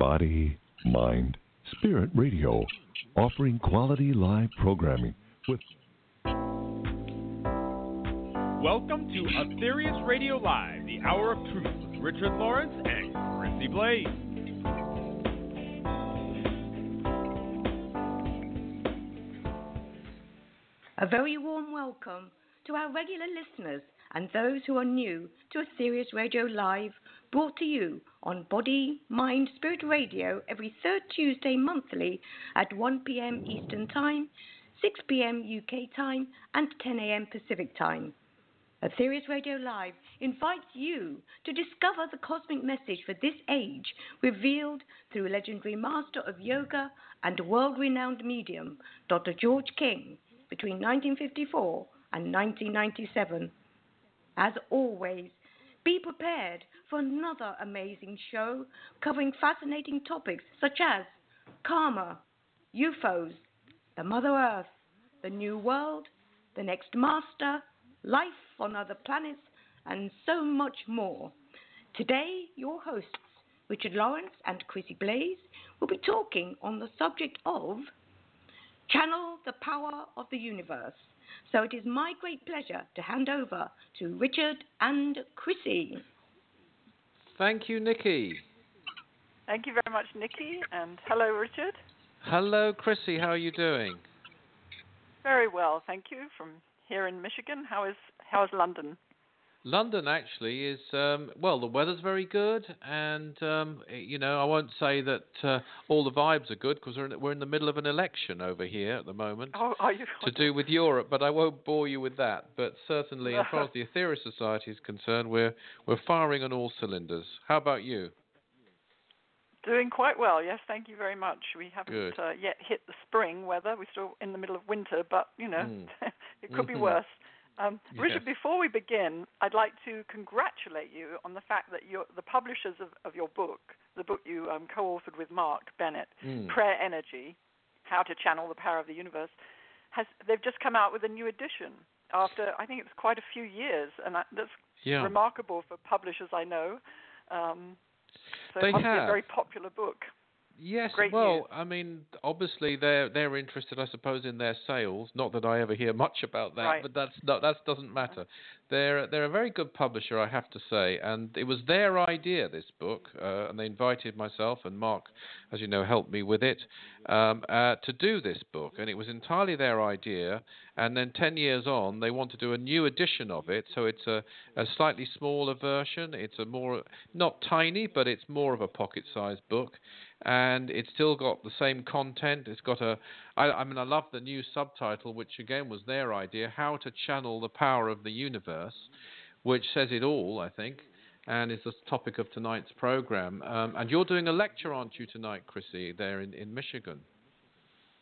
Body, Mind, Spirit Radio, offering quality live programming with. Welcome to Aetherius Radio Live, the Hour of Truth with Richard Lawrence and Chrissy Blaze. A very warm welcome to our regular listeners and those who are new to Aetherius Radio Live, brought to you on Body, Mind, Spirit Radio every third Tuesday monthly at 1 p.m. Eastern Time, 6 p.m. UK time, and 10 a.m. Pacific Time. Aetherius Radio Live invites you to discover the cosmic message for this age revealed through legendary master of yoga and world renowned medium, Dr. George King, between 1954 and 1997. As always, be prepared for another amazing show covering fascinating topics such as karma, UFOs, the Mother Earth, the New World, the Next Master, life on other planets, and so much more. Today, your hosts, Richard Lawrence and Chrissy Blaze, will be talking on the subject of Channel the Power of the Universe. So it is my great pleasure to hand over to Richard and Chrissy. Thank you, Nikki. Thank you very much, Nikki, and hello, Richard. Hello, Chrissy. How are you doing? Very well, thank you. From here in Michigan, how is how is London? London actually is um, well. The weather's very good, and um, you know I won't say that uh, all the vibes are good because we're in, we're in the middle of an election over here at the moment. Oh? To do with Europe, but I won't bore you with that. But certainly, as far as the Aetherius Society is concerned, we're we're firing on all cylinders. How about you? Doing quite well, yes. Thank you very much. We haven't uh, yet hit the spring weather. We're still in the middle of winter, but you know, mm. it could be Mhm. worse. Um, Yes. Richard, before we begin, I'd like to congratulate you on the fact that the publishers of, of your book, the book you um, co-authored with Mark Bennett, Mm. Prayer Energy: How to Channel the Power of the Universe, has they've just come out with a new edition after I think it's quite a few years, and that, that's Yeah. remarkable for publishers I know. Um, so They it must be a very popular book. Yes, Great well, news. I mean, obviously they're they're interested, I suppose, in their sales. Not that I ever hear much about that, Right. but that's not that doesn't matter. They're they're a very good publisher, I have to say, and it was their idea this book, uh, and they invited myself and Mark, as you know, helped me with it um, uh, to do this book, and it was entirely their idea. And then ten years on, they want to do a new edition of it, so it's a, a slightly smaller version. It's a more not tiny, but it's more of a pocket-sized book and it's still got the same content. It's got a, I, I mean, I love the new subtitle, which again was their idea, "How to Channel the Power of the Universe," which says it all, I think, and is the topic of tonight's program. Um, and you're doing a lecture, aren't you, tonight, Chrissy, there in, in Michigan?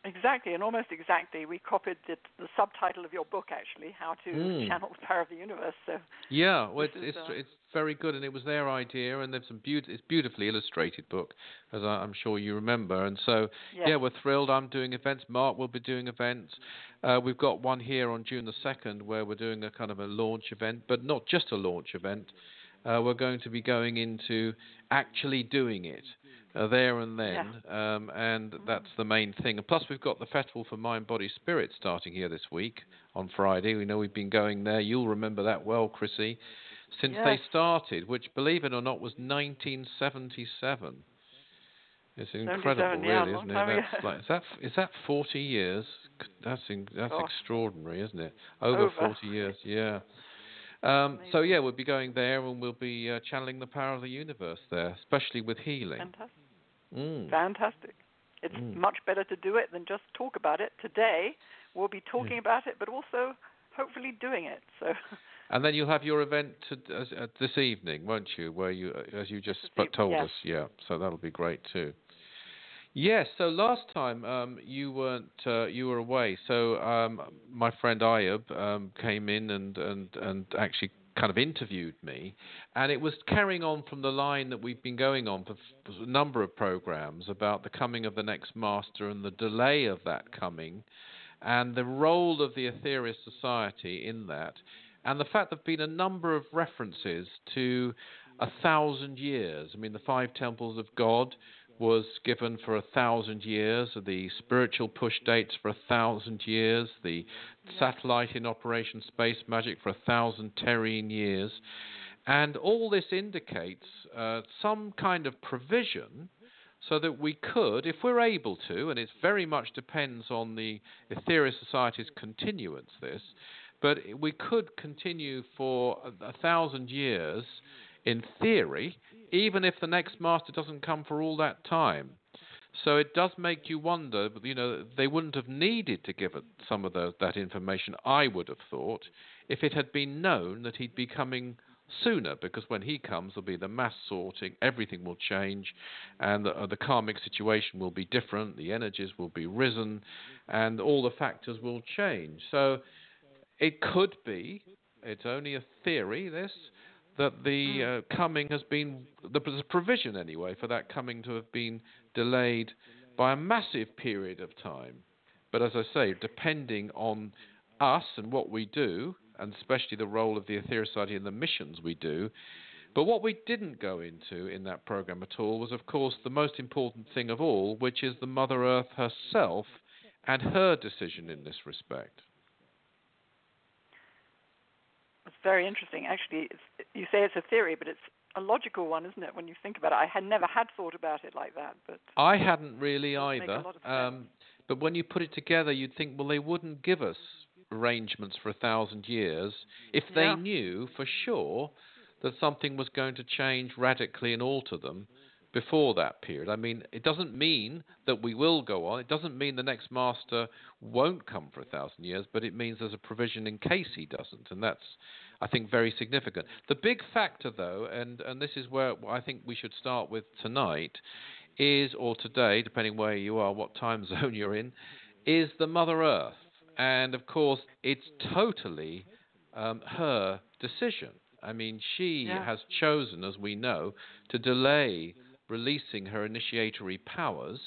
Exactly, and almost exactly. We copied the, the subtitle of your book, actually, How to Mm. Channel the Power of the Universe. So Yeah, well, it's is, it's, uh, it's very good, and it was their idea, and there's some beaut- it's beautifully illustrated book, as I, I'm sure you remember. And so, yes. yeah, we're thrilled. I'm doing events. Mark will be doing events. Uh, we've got one here on June the second where we're doing a kind of a launch event, but not just a launch event. Uh, we're going to be going into actually doing it uh, there and then, um, and that's the main thing. And plus, we've got the Festival for Mind, Body, Spirit starting here this week on Friday. We know we've been going there. You'll remember that well, Chrissy, since they started, which, believe it or not, was 1977. It's incredible, yeah, really, isn't it? That's like, is that is that 40 years? That's in, that's Gosh. extraordinary, isn't it? Over, Over. 40 years, yeah. Um, so yeah, we'll be going there, and we'll be uh, channeling the power of the universe there, especially with healing. fantastic. Mm. Fantastic. It's Mm. much better to do it than just talk about it. Today, we'll be talking about it, but also hopefully doing it. So And then you'll have your event to, uh, this evening, won't you? Where you, uh, as you just This sp- eve- told yes. us, yeah. So that'll be great too. Yes. So last time um, you weren't, uh, you were away. So um, my friend Ayub um, came in and, and and actually kind of interviewed me, and it was carrying on from the line that we've been going on for, for a number of programs about the coming of the next master and the delay of that coming, and the role of the Aetherius Society in that, and the fact there've been a number of references to a thousand years. I mean, the five temples of God, was given for a thousand years, the spiritual push dates for a thousand years, the satellite in Operation Space Magic for a thousand terrene years. And all this indicates uh, some kind of provision so that we could, if we're able to, and it very much depends on the Aetherius Society's continuance, this, but we could continue for a thousand years in theory, even if the next master doesn't come for all that time. So it does make you wonder. You know, they wouldn't have needed to give some of the, that information. I would have thought if it had been known that he'd be coming sooner, because when he comes, there'll be the mass sorting. Everything will change, and the, uh, the karmic situation will be different. The energies will be risen, and all the factors will change. So it could be. It's only a theory. This that the hmm. uh, coming has been a provision anyway for that coming to have been delayed by a massive period of time. But as I say, depending on us and what we do, and especially the role of the Aetherius Society and the missions we do. But what we didn't go into in that program at all was, of course, the most important thing of all, which is the Mother Earth herself and her decision in this respect. It's very interesting. Actually, you say it's a theory, but it's a logical one, isn't it? When you think about it, I had never had thought about it like that. But I hadn't really either. Um, but when you put it together, you'd think, well, they wouldn't give us arrangements for a thousand years if they yeah. knew for sure that something was going to change radically and alter them before that period. I mean, it doesn't mean that we will go on. It doesn't mean the next master won't come for a thousand years, but it means there's a provision in case he doesn't, and that's, I think, very significant. The big factor, though, and and this is where I think we should start with tonight, is or today, depending where you are, what time zone you're in, is the Mother Earth, and of course, it's totally um, her decision. I mean, she yeah. has chosen, as we know, to delay releasing her initiatory powers.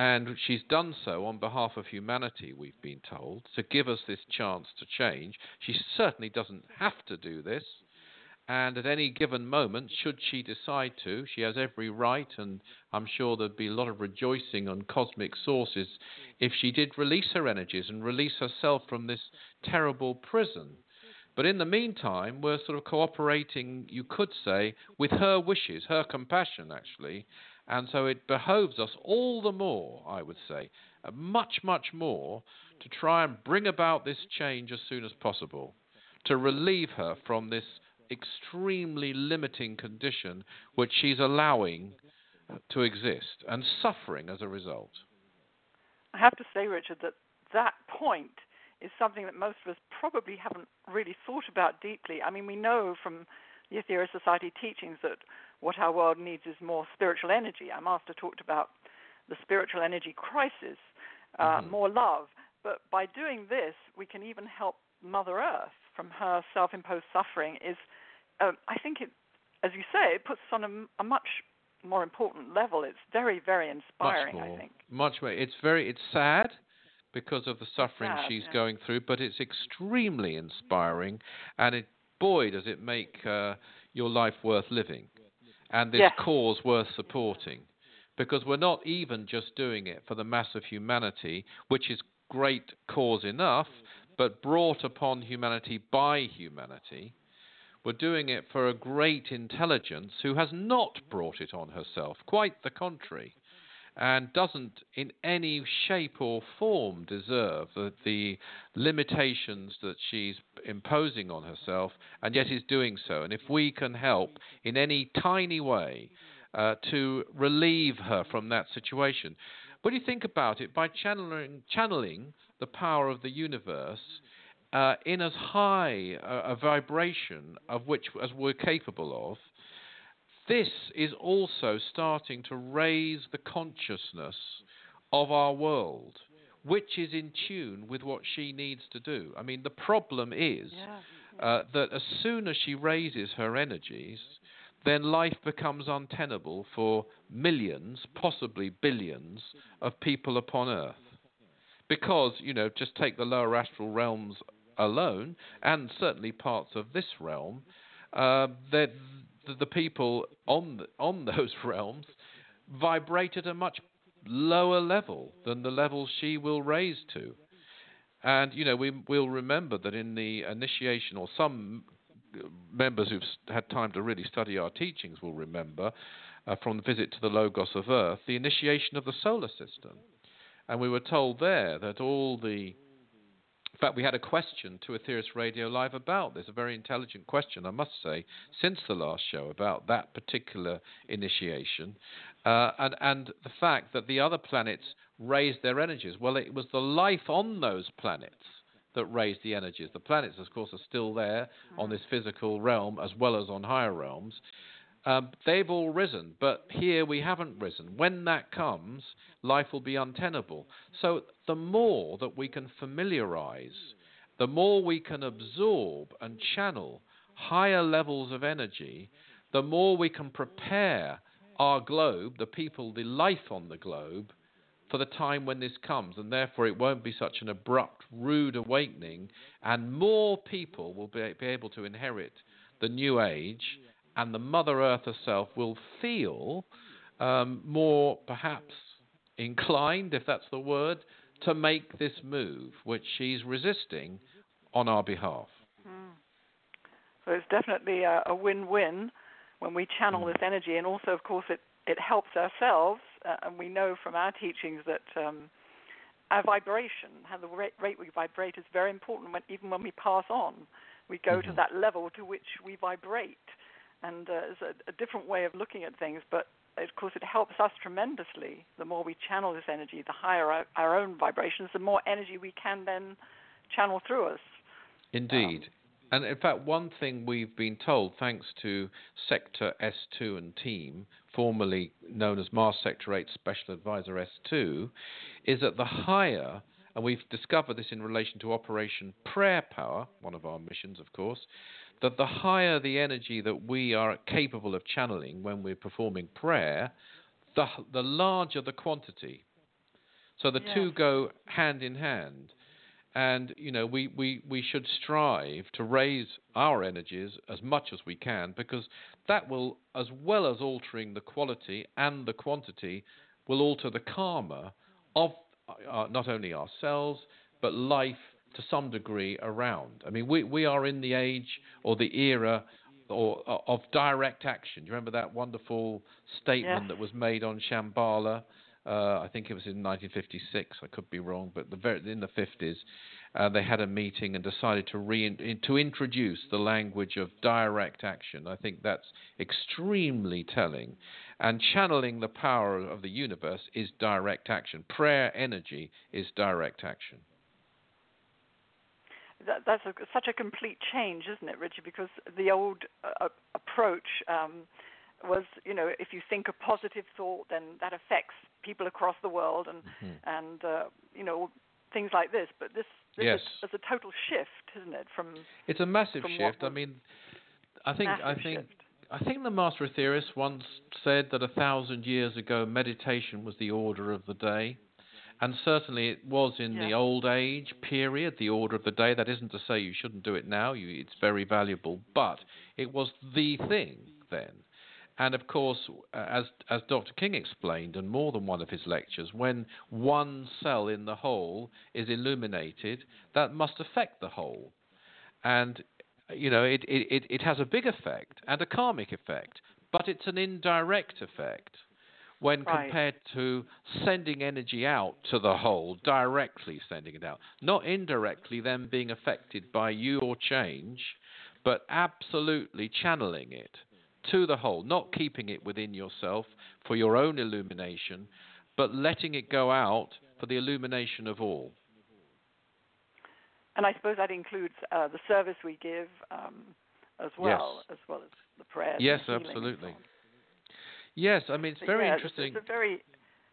And she's done so on behalf of humanity, we've been told, to give us this chance to change. She certainly doesn't have to do this. And at any given moment, should she decide to, she has every right, and I'm sure there'd be a lot of rejoicing on cosmic sources if she did release her energies and release herself from this terrible prison. But in the meantime, we're sort of cooperating, you could say, with her wishes, her compassion, actually. And so it behoves us all the more, I would say, uh, much, much more, to try and bring about this change as soon as possible, to relieve her from this extremely limiting condition which she's allowing to exist and suffering as a result. I have to say, Richard, that that point is something that most of us probably haven't really thought about deeply. I mean, we know from the Aetherius Society teachings that what our world needs is more spiritual energy. Our master talked about the spiritual energy crisis, uh, mm-hmm. more love. But by doing this, we can even help Mother Earth from her self-imposed suffering. Is uh, I think it, as you say, it puts us on a, a much more important level. It's very, very inspiring. Much more, I think much more. It's very. It's sad because of the suffering sad, she's yeah. going through, but it's extremely inspiring, and it, boy, does it make uh, your life worth living, and this cause worth supporting, because we're not even just doing it for the mass of humanity, which is great cause enough, mm-hmm. but brought upon humanity by humanity. We're doing it for a great intelligence who has not brought it on herself, quite the contrary and doesn't in any shape or form deserve the, the, limitations that she's imposing on herself, and yet is doing so. And if we can help in any tiny way uh, to relieve her from that situation, when you think about it, by channeling, channeling the power of the universe, uh, in as high a, a, vibration of which as we're capable of, this is also starting to raise the consciousness of our world, which is in tune with what she needs to do. I mean, the problem is yeah. uh, that as soon as she raises her energies, then life becomes untenable for millions, possibly billions, of people upon Earth. Because, you know, just take the lower astral realms alone, and certainly parts of this realm, uh, that the, the people on the, on those realms vibrate at a much lower level than the level she will raise to. And you know, we will remember that in the initiation, or some members who've had time to really study our teachings will remember uh, from the visit to the Logos of Earth, the initiation of the solar system. And we were told there that all the fact, we had a question to Aetherius Radio Live about this, a very intelligent question, I must say, since the last show about that particular initiation, uh, and, and the fact that the other planets raised their energies. Well, it was the life on those planets that raised the energies. The planets, of course, are still there on this physical realm as well as on higher realms. Um, they've all risen, but here we haven't risen. When that comes, life will be untenable. So the more that we can familiarize, the more we can absorb and channel higher levels of energy, the more we can prepare our globe, the people, the life on the globe, for the time when this comes, and therefore it won't be such an abrupt, rude awakening, and more people will be, be able to inherit the new age and the Mother Earth herself will feel um, more perhaps inclined, if that's the word, to make this move, which she's resisting on our behalf. Mm. So it's definitely a, a, win-win when we channel mm. this energy, and also, of course, it it helps ourselves, uh, and we know from our teachings that. Um, our vibration, how the rate, rate, we vibrate, is very important. When, even when we pass on, we go mm-hmm. to that level to which we vibrate and uh, it's a, a different way of looking at things. But of course, it helps us tremendously. The more we channel this energy, the higher our, our own vibrations, the more energy we can then channel through us. Indeed. Um, and in fact, one thing we've been told, thanks to Sector S2 and team, formerly known as Mars Sector 8 Special Advisor S2, is that the higher, and we've discovered this in relation to Operation Prayer Power, one of our missions, of course, that the higher the energy that we are capable of channeling when we're performing prayer, the, the larger the quantity. So the two go hand in hand. And, you know, we, we, we should strive to raise our energies as much as we can because that will, as well as altering the quality and the quantity, will alter the karma of uh, not only ourselves, but life to some degree around. I mean, we, we are in the age or the era or, of direct action. Do you remember that wonderful statement that was made on Shambhala? Uh, I think it was in 1956. I could be wrong, but the very, in the 50s, uh, they had a meeting and decided to re- to introduce the language of direct action. I think that's extremely telling. And channeling the power of the universe is direct action. Prayer energy is direct action that, that's a, such a complete change, isn't it, Richard? Because the old uh, approach um, was, you know, if you think a positive thought, then that affects people across the world, and mm-hmm. and uh, you know things like this. But this, this yes. is, is, a total shift, isn't it? From it's a massive shift. I mean, I think I think. Shift. I think the Master Aetherius once said that a thousand years ago meditation was the order of the day. And certainly it was in yeah. the old age period, the order of the day. That isn't to say you shouldn't do it now, you, it's very valuable, but it was the thing then. And of course, uh, as, as Dr. King explained in more than one of his lectures, when one cell in the whole is illuminated, that must affect the whole. And, you know, it, it, it has a big effect and a karmic effect, but it's an indirect effect when right. compared to sending energy out to the whole, directly sending it out, not indirectly then being affected by your change, but absolutely channeling it to the whole, not keeping it within yourself for your own illumination, but letting it go out for the illumination of all. And I suppose that includes uh, the service we give um, as well, yes. as well as the prayers. Yes, absolutely. Yes, I mean it's very yeah, interesting. It's, a very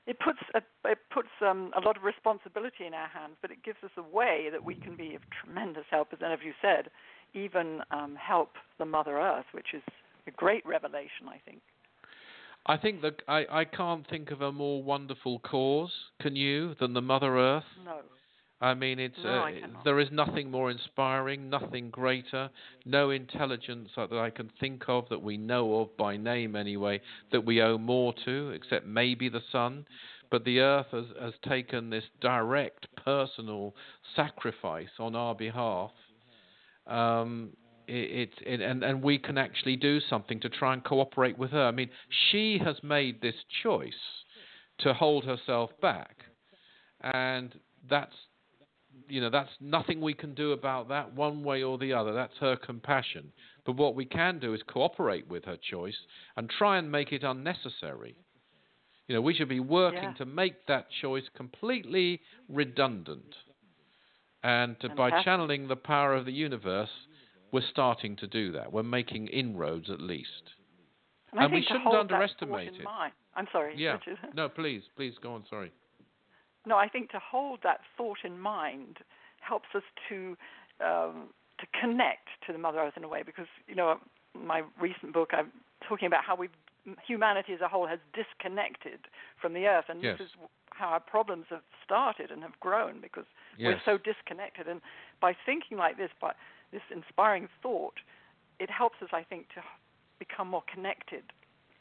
it puts a, it puts um, a lot of responsibility in our hands, but it gives us a way that we can be of tremendous help, as you said, even um, help the Mother Earth, which is a great revelation, I think. I think that I, I can't think of a more wonderful cause, can you, than the Mother Earth? No. I mean, it's no, uh, there is nothing more inspiring, nothing greater, no intelligence that I can think of that we know of by name anyway that we owe more to, except maybe the sun. But the earth has, has taken this direct personal sacrifice on our behalf. Um, it, it, and, and we can actually do something to try and cooperate with her. I mean, she has made this choice to hold herself back, and that's you know that's nothing we can do about that one way or the other. That's her compassion. But what we can do is cooperate with her choice and try and make it unnecessary. You know, we should be working Yeah. to make that choice completely redundant. And to, by channeling the power of the universe, we're starting to do that. We're making inroads at least. And, And we shouldn't underestimate it. mind- I'm sorry, Yeah. Richard. No, please, please go on. Sorry. No, I think to hold that thought in mind helps us to um, to connect to the Mother Earth in a way. Because you know, my recent book, I'm talking about how we humanity as a whole has disconnected from the Earth, and Yes. this is how our problems have started and have grown because we're so disconnected. And by thinking like this, by this inspiring thought, it helps us, I think, to become more connected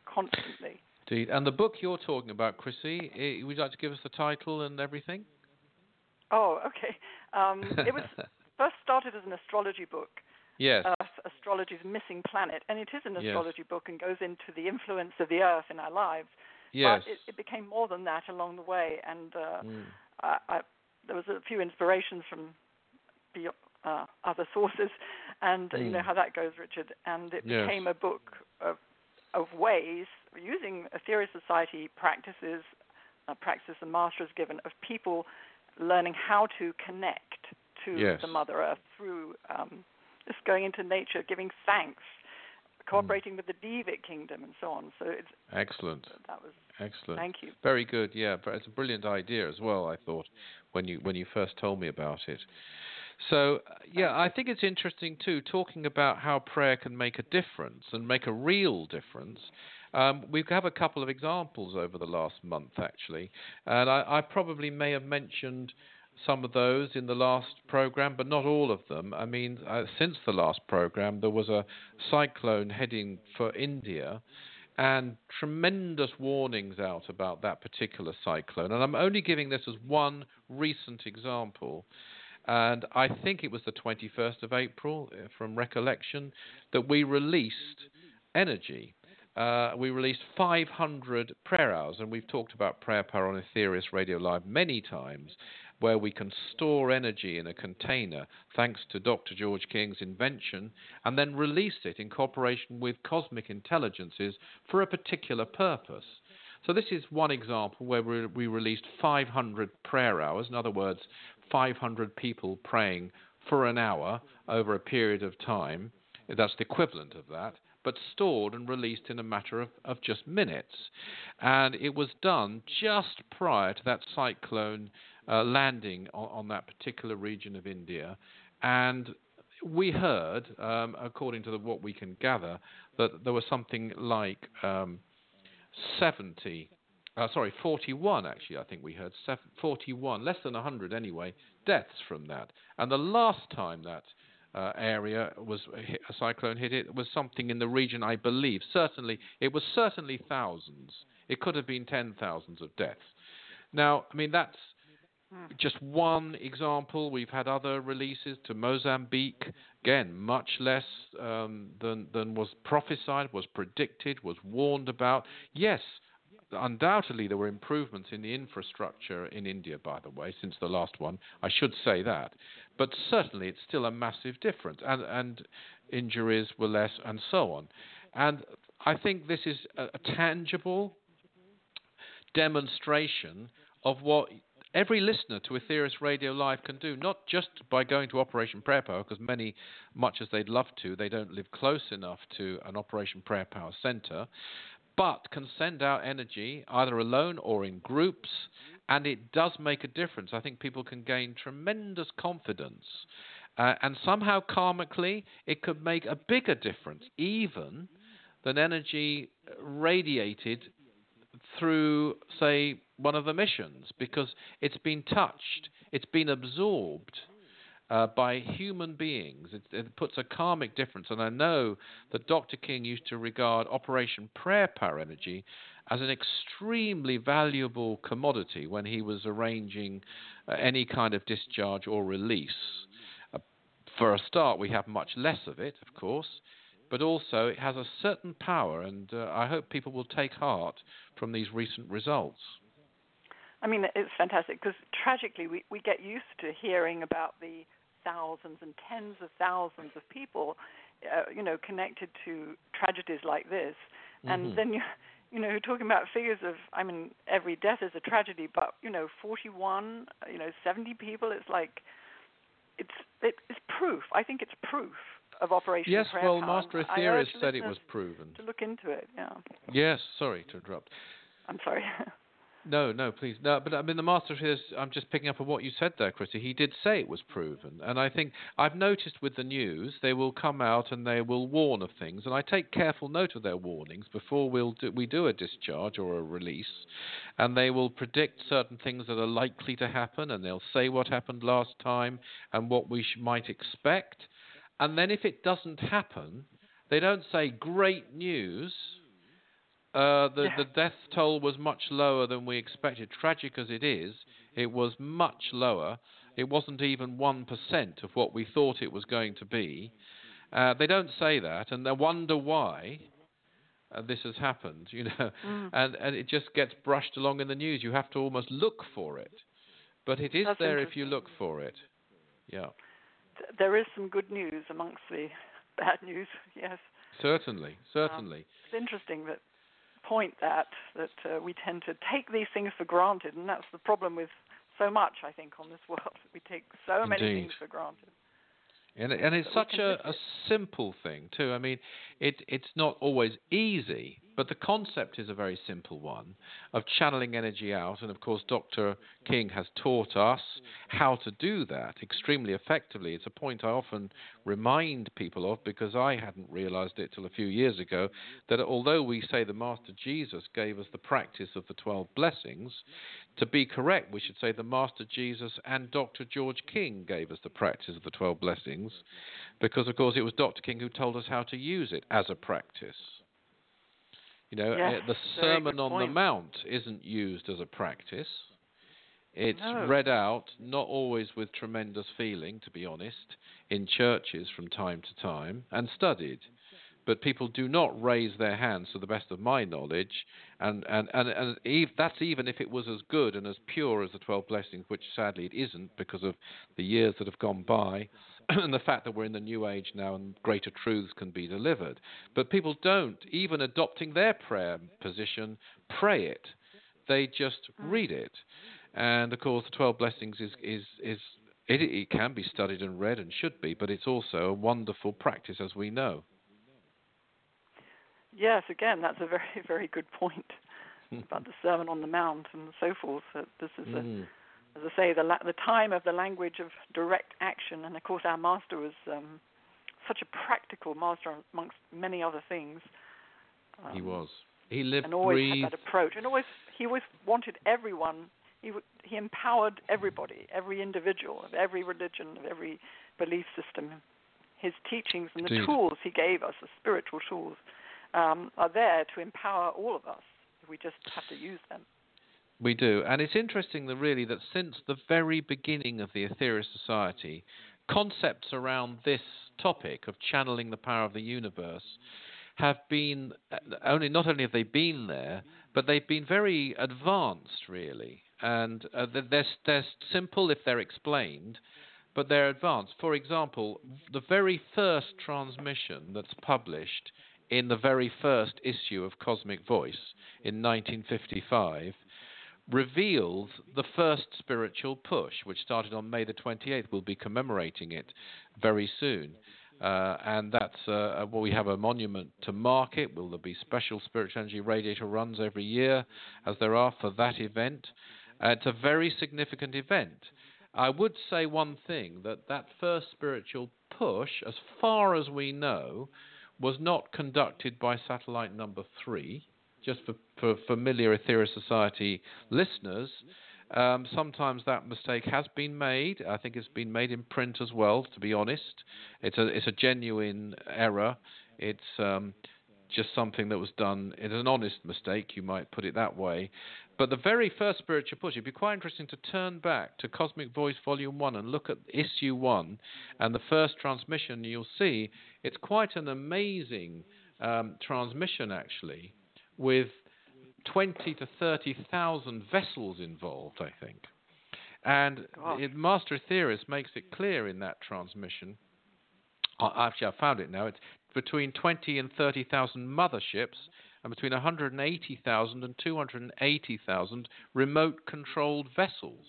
constantly. Indeed. And the book you're talking about, Chrissy, eh, would you like to give us the title and everything? Oh, okay. Um, it was first started as an astrology book, yes. uh, Astrology's Missing Planet, and it is an Yes. astrology book and goes into the influence of the Earth in our lives. yes. But it, it became more than that along the way, and uh, Mm. I, I, there was a few inspirations from beyond, uh, other sources, and uh, you know Mm. how that goes, Richard. And it Yes. became a book of of ways using Aetherius Society practices, uh, practices the master has given of people learning how to connect to Yes. the Mother Earth through um, just going into nature, giving thanks, cooperating with the Devic kingdom, and so on. So it's Excellent. that was Excellent. thank you. Very good. Yeah, but it's a brilliant idea as well. I thought when you when you first told me about it. So uh, yeah, I think it's interesting too, talking about how prayer can make a difference and make a real difference. Um, we have a couple of examples over the last month actually, and I, I probably may have mentioned some of those in the last program, but not all of them. I mean, uh, since the last program, there was a cyclone heading for India, and tremendous warnings out about that particular cyclone. And I'm only giving this as one recent example. And I think it was the 21st of April, uh, from recollection, that we released energy. Uh, we released 500 prayer hours, and we've talked about prayer power on Aetherius Radio Live many times, where we can store energy in a container, thanks to Dr. George King's invention, and then release it in cooperation with cosmic intelligences for a particular purpose. So this is one example where we, we released 500 prayer hours, in other words, 500 people praying for an hour over a period of time. That's the equivalent of that, but stored and released in a matter of, of just minutes. And it was done just prior to that cyclone uh, landing on, on that particular region of India. And we heard, um, according to the, what we can gather, that there was something like um, 70, uh, sorry, 41 actually, I think we heard, 41, less than 100 anyway, deaths from that. And the last time that uh, area was hit, a cyclone hit it was something in the region, I believe, certainly, it was certainly thousands. It could have been ten thousands of deaths. Now, I mean, that's just one example. We've had other releases to Mozambique. Again, much less um, than than was prophesied, was predicted, was warned about. Yes, undoubtedly there were improvements in the infrastructure in India, by the way, since the last one. I should say that, but certainly it's still a massive difference, and and injuries were less, and so on. And I think this is a, a tangible demonstration of what every listener to Aetherius Radio Live can do, not just by going to Operation Prayer Power, because many, much as they'd love to, they don't live close enough to an Operation Prayer Power center, but can send out energy either alone or in groups, and it does make a difference. I think people can gain tremendous confidence. Uh, and somehow karmically, it could make a bigger difference, even than energy radiated through, say, one of the missions, because it's been touched, it's been absorbed uh, by human beings. It, it, puts a karmic difference. And I know that Dr. King used to regard Operation Prayer Power Energy as an extremely valuable commodity when he was arranging uh, any kind of discharge or release. Uh, for a start, we have much less of it, of course, but also it has a certain power, and uh, I hope people will take heart from these recent results. I mean, it's fantastic because tragically, we, we get used to hearing about the thousands and tens of thousands of people, uh, you know, connected to tragedies like this, mm-hmm. and then you, you know, you're talking about figures of, I mean, every death is a tragedy, but you know, 41, you know, 70 people, it's like, it's it's proof. I think it's proof of Operation Yes, Prayer well, Master Aetherius said it was proven. To look into it, yeah. Yes, sorry to interrupt. I'm sorry. No, no, please. No, but I mean, the master is. I'm just picking up on what you said there, Chrissy. He did say it was proven, and I think I've noticed with the news they will come out and they will warn of things, and I take careful note of their warnings before we'll do, we do a discharge or a release, and they will predict certain things that are likely to happen, and they'll say what happened last time and what we sh- might expect, and then if it doesn't happen, they don't say great news uh, the the death toll was much lower than we expected. Tragic as it is, it was much lower. It wasn't even one percent of what we thought it was going to be. Uh, they don't say that, and they wonder why uh, this has happened. You know, mm. and and it just gets brushed along in the news. You have to almost look for it, but it is That's there if you look for it. Yeah. There is some good news amongst the bad news. Yes. Certainly, certainly. Um, it's interesting that point that that uh, we tend to take these things for granted, and that's the problem with so much I think on this world. We take so Indeed. many things for granted. And, and it's such a, a simple thing too. I mean, it it's not always easy, but the concept is a very simple one of channeling energy out. And of course, Dr. King has taught us how to do that extremely effectively. It's a point I often remind people of because I hadn't realized it till a few years ago that although we say the Master Jesus gave us the practice of the 12 blessings, to be correct, we should say the Master Jesus and Dr. George King gave us the practice of the 12 blessings because, of course, it was Dr. King who told us how to use it as a practice. You know, yes, eh, the Sermon on the Mount isn't used as a practice. It's no. read out, not always with tremendous feeling, to be honest, in churches from time to time, and studied. But people do not raise their hands, to the best of my knowledge, and and and, and eve, that's even if it was as good and as pure as the twelve blessings, which sadly it isn't because of the years that have gone by. and the fact that we're in the new age now and greater truths can be delivered. But people don't, even adopting their prayer position, pray it. They just mm. read it. And of course, the 12 blessings is, is, is it, it can be studied and read and should be, but it's also a wonderful practice, as we know. Yes, again, that's a very, very good point about the Sermon on the Mount and so forth. That this is a mm as I say, the la- the time of the language of direct action, and of course our master was um, such a practical master amongst many other things. Um, he was. He lived, and always breathed. had that approach, and always he always wanted everyone. He w- he empowered everybody, every individual of every religion, of every belief system. His teachings and Indeed. the tools he gave us, the spiritual tools, um, are there to empower all of us. We just have to use them. We do. And it's interesting that really that since the very beginning of the Aetherius Society, concepts around this topic of channeling the power of the universe have been uh, only not only have they been there, but they've been very advanced really. And uh, they're, they're simple if they're explained, but they're advanced. For example, the very first transmission that's published in the very first issue of Cosmic Voice in 1955 reveals the first spiritual push, which started on May the 28th. We'll be commemorating it very soon. Uh, and that's uh, well, we have a monument to mark it. Will there be special spiritual energy radiator runs every year, as there are for that event? Uh, it's a very significant event. I would say one thing that that first spiritual push, as far as we know, was not conducted by satellite number three just for, for familiar Aetherius Society listeners, Um, sometimes that mistake has been made. I think it's been made in print as well. To be honest, it's a it's a genuine error. It's um, just something that was done. It's an honest mistake, you might put it that way. But the very first spiritual push, it'd be quite interesting to turn back to Cosmic Voice Volume 1 and look at Issue 1 and the first transmission. You'll see it's quite an amazing um, transmission, actually, with 20 to 30,000 vessels involved, I think. And it, Master Aetherius makes it clear in that transmission. Actually, I found it now. It's between 20 and 30,000 motherships and between 180,000 and 280,000 remote controlled vessels.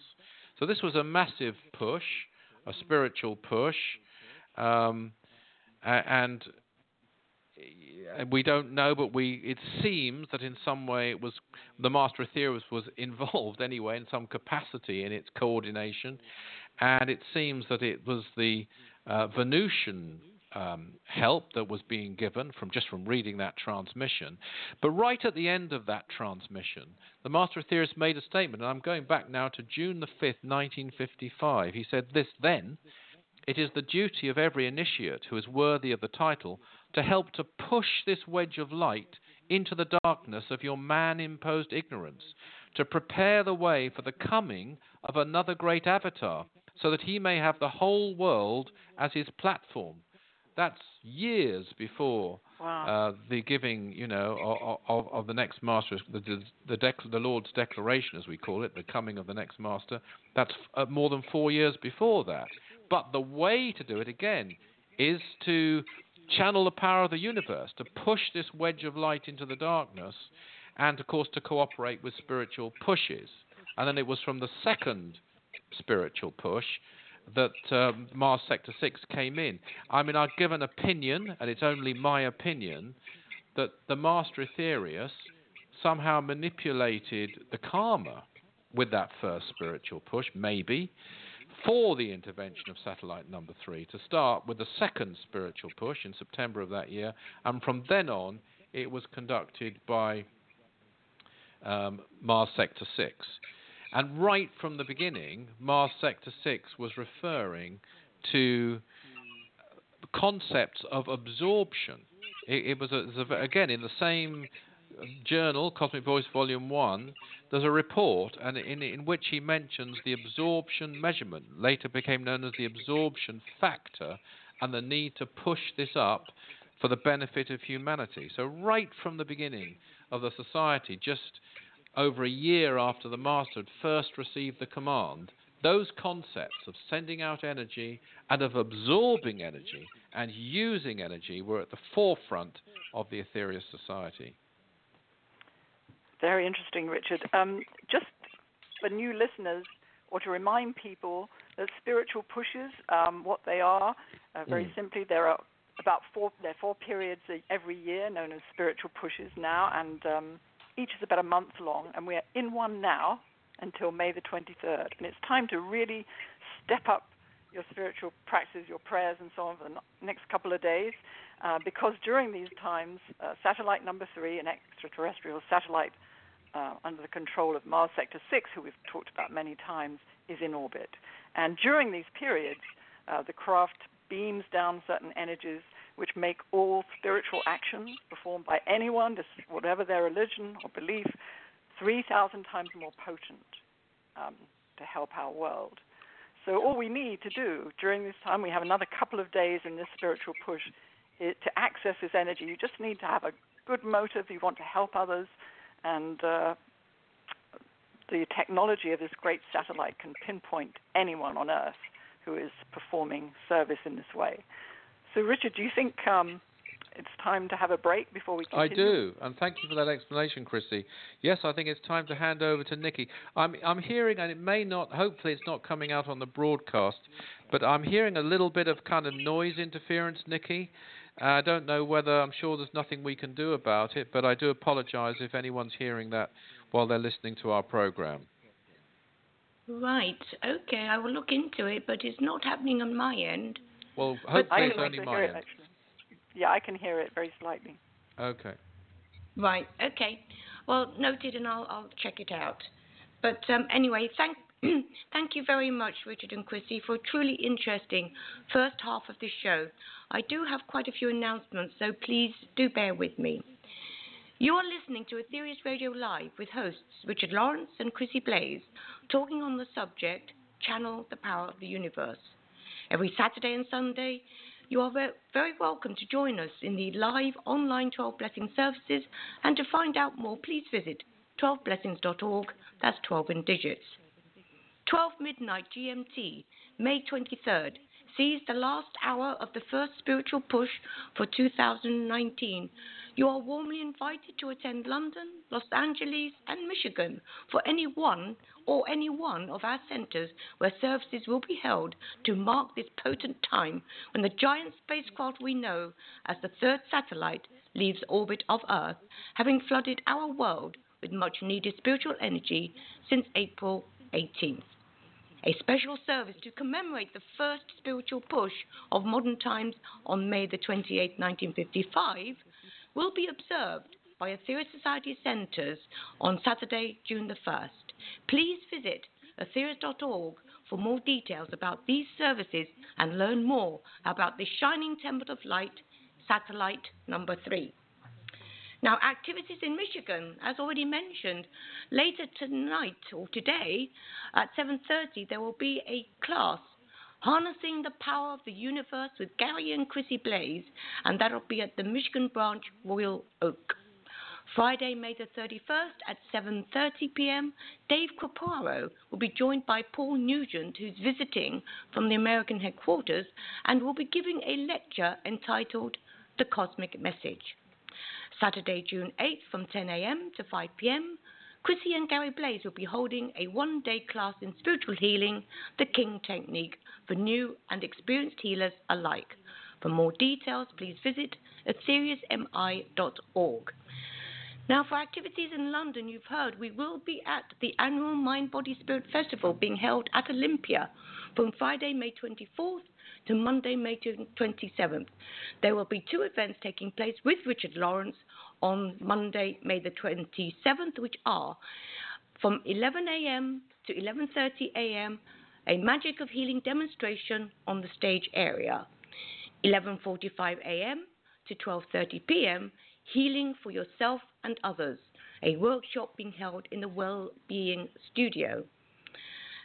So this was a massive push, a spiritual push, um, and we don't know, but we it seems that in some way it was the Master Aetherius was involved anyway in some capacity in its coordination, and it seems that it was the uh, Venusian um, help that was being given from just from reading that transmission. But right at the end of that transmission, the Master Aetherius made a statement, and I'm going back now to June the 5th, 1955. He said this then. It is the duty of every initiate who is worthy of the title to help to push this wedge of light into the darkness of your man imposed ignorance, to prepare the way for the coming of another great avatar, so that he may have the whole world as his platform. That's years before wow. uh, the giving, you know, of, of the next master, the the, dec- the, Lord's declaration, as we call it, the coming of the next master. That's uh, more than four years before that. But the way to do it again is to channel the power of the universe, to push this wedge of light into the darkness, and of course to cooperate with spiritual pushes. And then it was from the second spiritual push that um, Mars Sector 6 came in. I mean, I'd give an opinion, and it's only my opinion, that the Master Aetherius somehow manipulated the karma with that first spiritual push, maybe, for the intervention of satellite number three to start with the second spiritual push in September of that year, and from then on it was conducted by um, Mars Sector 6. And right from the beginning, Mars Sector 6 was referring to concepts of absorption. It, it was, a, it was a, again in the same journal, Cosmic Voice Volume 1, there's a report and in, in which he mentions the absorption measurement, later became known as the absorption factor, and the need to push this up for the benefit of humanity. So, right from the beginning of the society, just over a year after the Master had first received the command, those concepts of sending out energy and of absorbing energy and using energy were at the forefront of the Aetherius Society. Very interesting, Richard. Um, just for new listeners, or to remind people that spiritual pushes, um, what they are, uh, very mm. simply, there are about four, there are four periods every year known as spiritual pushes now, and um, each is about a month long, and we're in one now until May the 23rd. And it's time to really step up your spiritual practices, your prayers, and so on for the next couple of days, uh, because during these times, uh, satellite number three, an extraterrestrial satellite uh, under the control of Mars Sector 6, who we've talked about many times, is in orbit. And during these periods, uh, the craft beams down certain energies which make all spiritual actions performed by anyone, whatever their religion or belief, 3,000 times more potent um, to help our world. So, all we need to do during this time, we have another couple of days in this spiritual push it, to access this energy. You just need to have a good motive. You want to help others and uh, the technology of this great satellite can pinpoint anyone on Earth who is performing service in this way. So, Richard, do you think um, it's time to have a break before we continue? I do, and thank you for that explanation, Christy. Yes, I think it's time to hand over to Nikki. I'm, I'm hearing, and it may not, hopefully it's not coming out on the broadcast, but I'm hearing a little bit of kind of noise interference, Nikki. I don't know whether I'm sure there's nothing we can do about it, but I do apologise if anyone's hearing that while they're listening to our program. Right. Okay. I will look into it, but it's not happening on my end. Well, hopefully it's only my end. It, yeah, I can hear it very slightly. Okay. Right. Okay. Well, noted, and I'll I'll check it out. But um, anyway, thank thank you very much, Richard and Chrissy, for a truly interesting first half of this show. I do have quite a few announcements, so please do bear with me. You are listening to Aetherius Radio Live with hosts Richard Lawrence and Chrissy Blaze, talking on the subject Channel the Power of the Universe. Every Saturday and Sunday, you are very welcome to join us in the live online 12 Blessing services, and to find out more, please visit 12blessings.org. That's 12 in digits. 12 midnight GMT, May 23rd, sees the last hour of the first spiritual push for 2019. You are warmly invited to attend London, Los Angeles, and Michigan for any one or any one of our centers where services will be held to mark this potent time when the giant spacecraft we know as the third satellite leaves orbit of Earth, having flooded our world with much needed spiritual energy since April 18th. A special service to commemorate the first spiritual push of modern times on May the 28th, 1955, will be observed by Aetherius Society Centres on Saturday, June the 1st. Please visit aetherius.org for more details about these services and learn more about the Shining Temple of Light satellite number 3. Now, activities in Michigan, as already mentioned, later tonight or today at 7:30 there will be a class harnessing the power of the universe with Gary and Chrissy Blaze, and that'll be at the Michigan branch Royal Oak. Friday, May the 31st at 7:30 p.m., Dave Caparo will be joined by Paul Nugent, who's visiting from the American headquarters, and will be giving a lecture entitled "The Cosmic Message." Saturday, June 8th from 10 a.m. to 5 p.m., Chrissy and Gary Blaze will be holding a one day class in spiritual healing, the King Technique, for new and experienced healers alike. For more details, please visit aetheriusmi.org. Now, for activities in London, you've heard we will be at the annual Mind Body Spirit Festival being held at Olympia from Friday, May 24th to Monday, May 27th. There will be two events taking place with Richard Lawrence on Monday, May the 27th, which are from 11 a.m. to 11:30 a.m. a Magic of Healing demonstration on the stage area. 11:45 a.m. to 12:30 p.m. Healing for yourself and others, a workshop being held in the Well-being Studio.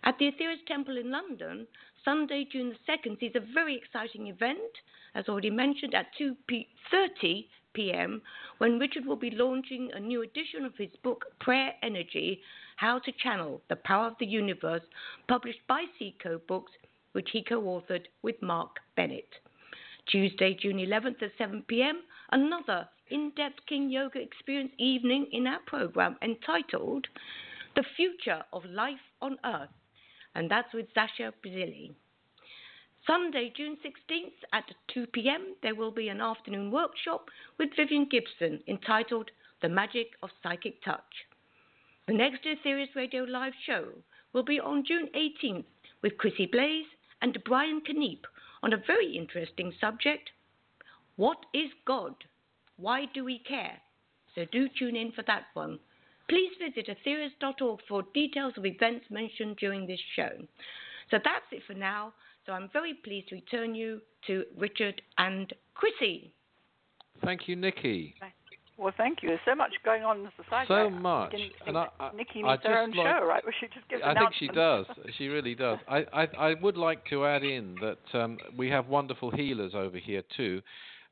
At the Aetherius Temple in London, Sunday, June the 2nd, is a very exciting event, as already mentioned, at 2.30 p.m., when Richard will be launching a new edition of his book, Prayer Energy How to Channel the Power of the Universe, published by Seco Books, which he co authored with Mark Bennett. Tuesday, June 11th at 7 p.m., another in depth King Yoga experience evening in our program entitled The Future of Life on Earth and that's with Zasha Brazili. Sunday, June 16th at 2 p.m., there will be an afternoon workshop with Vivian Gibson entitled The Magic of Psychic Touch. The next Aetherius Radio Live show will be on June 18th with Chrissy Blaze and Brian Keneipp on a very interesting subject What is God? Why do we care? So do tune in for that one. Please visit aetherius.org for details of events mentioned during this show. So that's it for now. So I'm very pleased to return you to Richard and Chrissy. Thank you, Nikki. Well, thank you. There's so much going on in the society. So much. And I, I, Nikki needs I her own like, show, right? Where she just gives I think she does. She really does. I, I, I would like to add in that um, we have wonderful healers over here too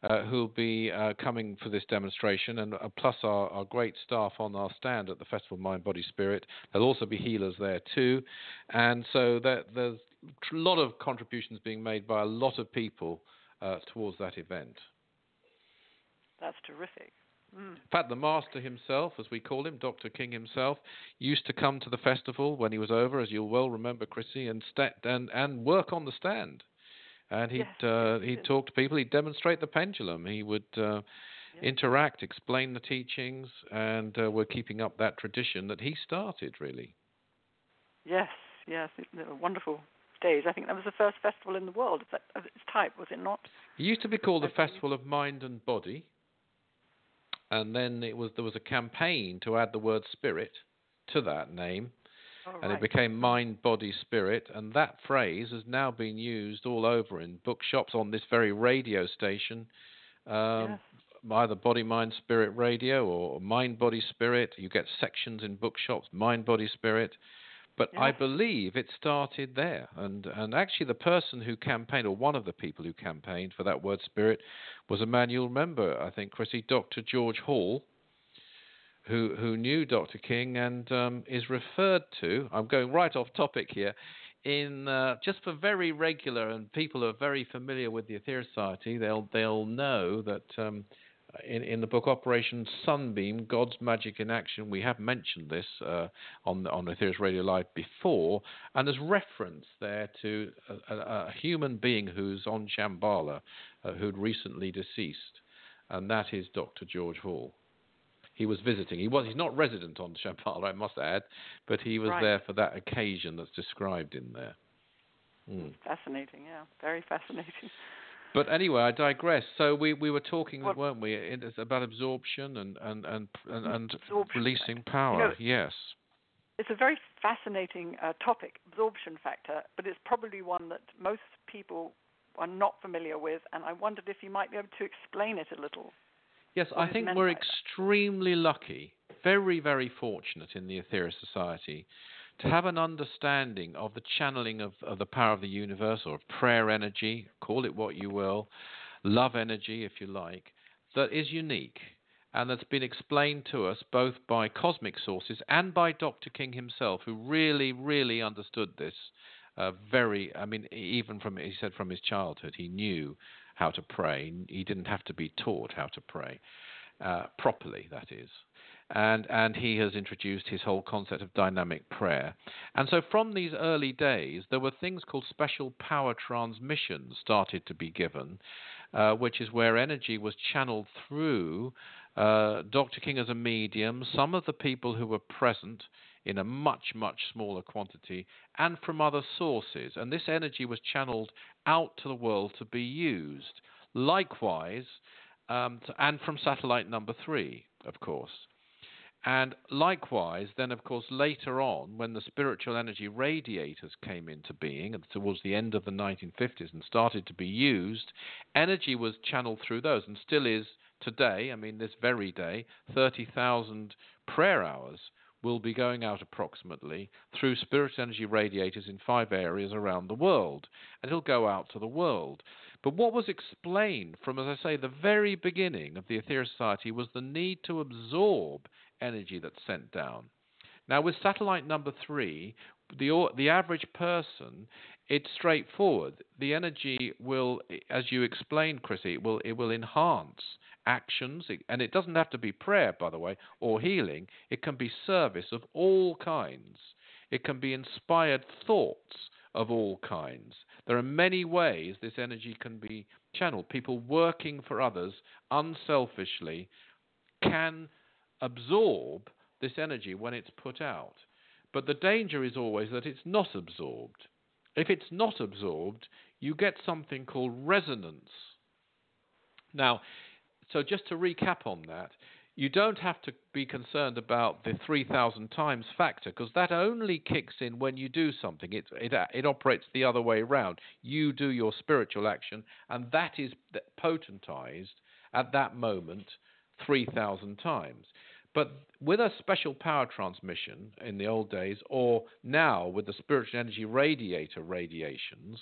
uh, who'll be uh, coming for this demonstration, and uh, plus our, our, great staff on our stand at the Festival of Mind, Body, Spirit. There'll also be healers there too, and so there, there's a lot of contributions being made by a lot of people uh, towards that event. That's terrific. Mm. In fact, the master himself, as we call him, Dr. King himself, used to come to the festival when he was over, as you'll well remember, Chrissy, and, sta- and, and work on the stand and he'd yes. uh, he'd talk to people. He'd demonstrate the pendulum. He would uh, yes. interact, explain the teachings, and uh, we're keeping up that tradition that he started. Really. Yes, yes, wonderful days. I think that was the first festival in the world of, of its type, was it not? It used to be called the Festival of Mind and Body, and then it was there was a campaign to add the word spirit to that name, And right. it became mind, body, spirit. And that phrase has now been used all over in bookshops on this very radio station. Um, Yes. Either body, mind, spirit radio or mind, body, spirit. You get sections in bookshops, mind, body, spirit. But I believe it started there, and and actually the person who campaigned, or one of the people who campaigned for that word spirit, was a man you'll remember, I think, Chrissy, Dr. George Hall, who who knew Dr. King and um, is referred to. I'm going right off topic here. In uh, just for very regular and people who are very familiar with the Aetherius Society, they'll they'll know that um, in in the book Operation Sunbeam, God's Magic in Action, we have mentioned this uh, on on Aetherius Radio Live before, and there's reference there to a, a, a human being who's on Shambhala, uh, who'd recently deceased, and that is Dr. George Hall. He was visiting. He was. He's not resident on Shambhala, I must add, but he was Right. there for that occasion that's described in there. Mm. Fascinating, yeah, very fascinating. But anyway, I digress. So we, we were talking, Well- weren't we, it is about absorption and and and and, and releasing power. know- yes. It's a very fascinating uh, topic, absorption factor, but it's probably one that most people are not familiar with, and I wondered if you might be able to explain it a little. Yes, I think we're extremely lucky, very, very fortunate in the Aetherius Society to have an understanding of the channeling of, of the power of the universe or of prayer energy, call it what you will, love energy, if you like, that is unique and that's been explained to us both by cosmic sources and by Dr. King himself, who really, really understood this. Uh, very, I mean, even from he said from his childhood, he knew how to pray. He didn't have to be taught how to pray uh, properly, that is. And, and he has introduced his whole concept of dynamic prayer. And so, from these early days, there were things called special power transmissions started to be given, uh, which is where energy was channeled through uh, Dr. King as a medium, some of the people who were present in a much, much smaller quantity, and from other sources. And this energy was channeled out to the world to be used. Likewise, um, and from satellite number three, of course. And likewise, then, of course, later on, when the spiritual energy radiators came into being towards the end of the 1950s and started to be used, energy was channeled through those and still is today. I mean, this very day, 30,000 prayer hours will be going out approximately through spirit energy radiators in five areas around the world. And it'll go out to the world. But what was explained from, as I say, the very beginning of the Aetherius Society was the need to absorb energy that's sent down. Now, with satellite number three, the the average person, it's straightforward. The energy will, as you explained, Chrissy, it will it will enhance actions, and it doesn't have to be prayer, by the way, or healing. It can be service of all kinds. It can be inspired thoughts of all kinds. There are many ways this energy can be channeled. People working for others unselfishly can absorb this energy when it's put out. But the danger is always that it's not absorbed. If it's not absorbed, you get something called resonance. Now, so just to recap on that, you don't have to be concerned about the 3,000 times factor because that only kicks in when you do something. It, it, it operates the other way around. You do your spiritual action, and that is potentized at that moment 3,000 times. But with a special power transmission in the old days, or now with the spiritual energy radiator radiations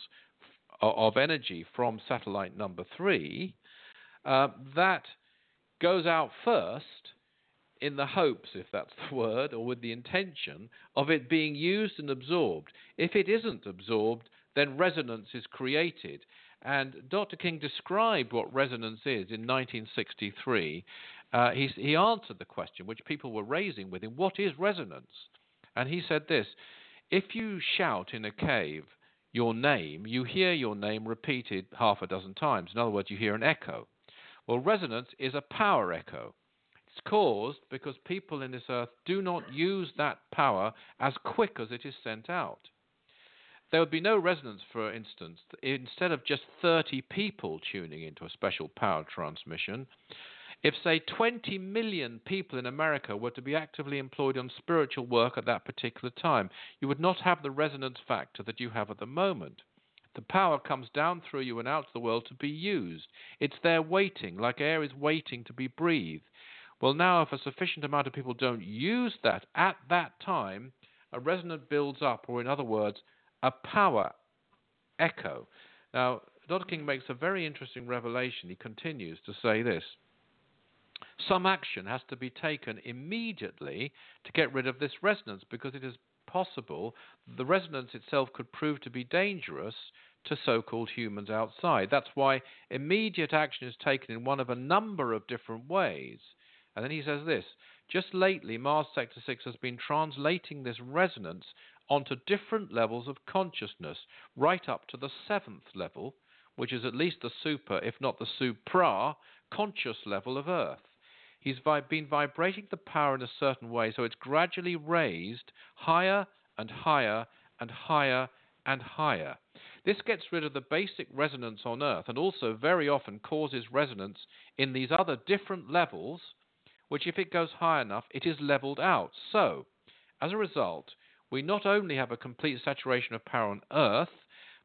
of energy from satellite number three, uh, that goes out first in the hopes, if that's the word, or with the intention of it being used and absorbed. If it isn't absorbed, then resonance is created. And Dr. King described what resonance is in 1963. Uh, he, he answered the question which people were raising with him what is resonance? And he said this If you shout in a cave your name, you hear your name repeated half a dozen times. In other words, you hear an echo. Well, resonance is a power echo. It's caused because people in this earth do not use that power as quick as it is sent out. There would be no resonance, for instance, instead of just 30 people tuning into a special power transmission. If, say, 20 million people in America were to be actively employed on spiritual work at that particular time, you would not have the resonance factor that you have at the moment. The power comes down through you and out to the world to be used. It's there waiting, like air is waiting to be breathed. Well, now, if a sufficient amount of people don't use that at that time, a resonance builds up, or in other words, a power echo. Now, Dr. King makes a very interesting revelation. He continues to say this some action has to be taken immediately to get rid of this resonance because it is possible the resonance itself could prove to be dangerous to so called humans outside. That's why immediate action is taken in one of a number of different ways. And then he says this just lately, Mars Sector 6 has been translating this resonance onto different levels of consciousness, right up to the seventh level, which is at least the super, if not the supra, conscious level of Earth. He's been vibrating the power in a certain way, so it's gradually raised higher and higher and higher and higher. This gets rid of the basic resonance on Earth and also very often causes resonance in these other different levels, which, if it goes high enough, it is leveled out. So, as a result, we not only have a complete saturation of power on Earth,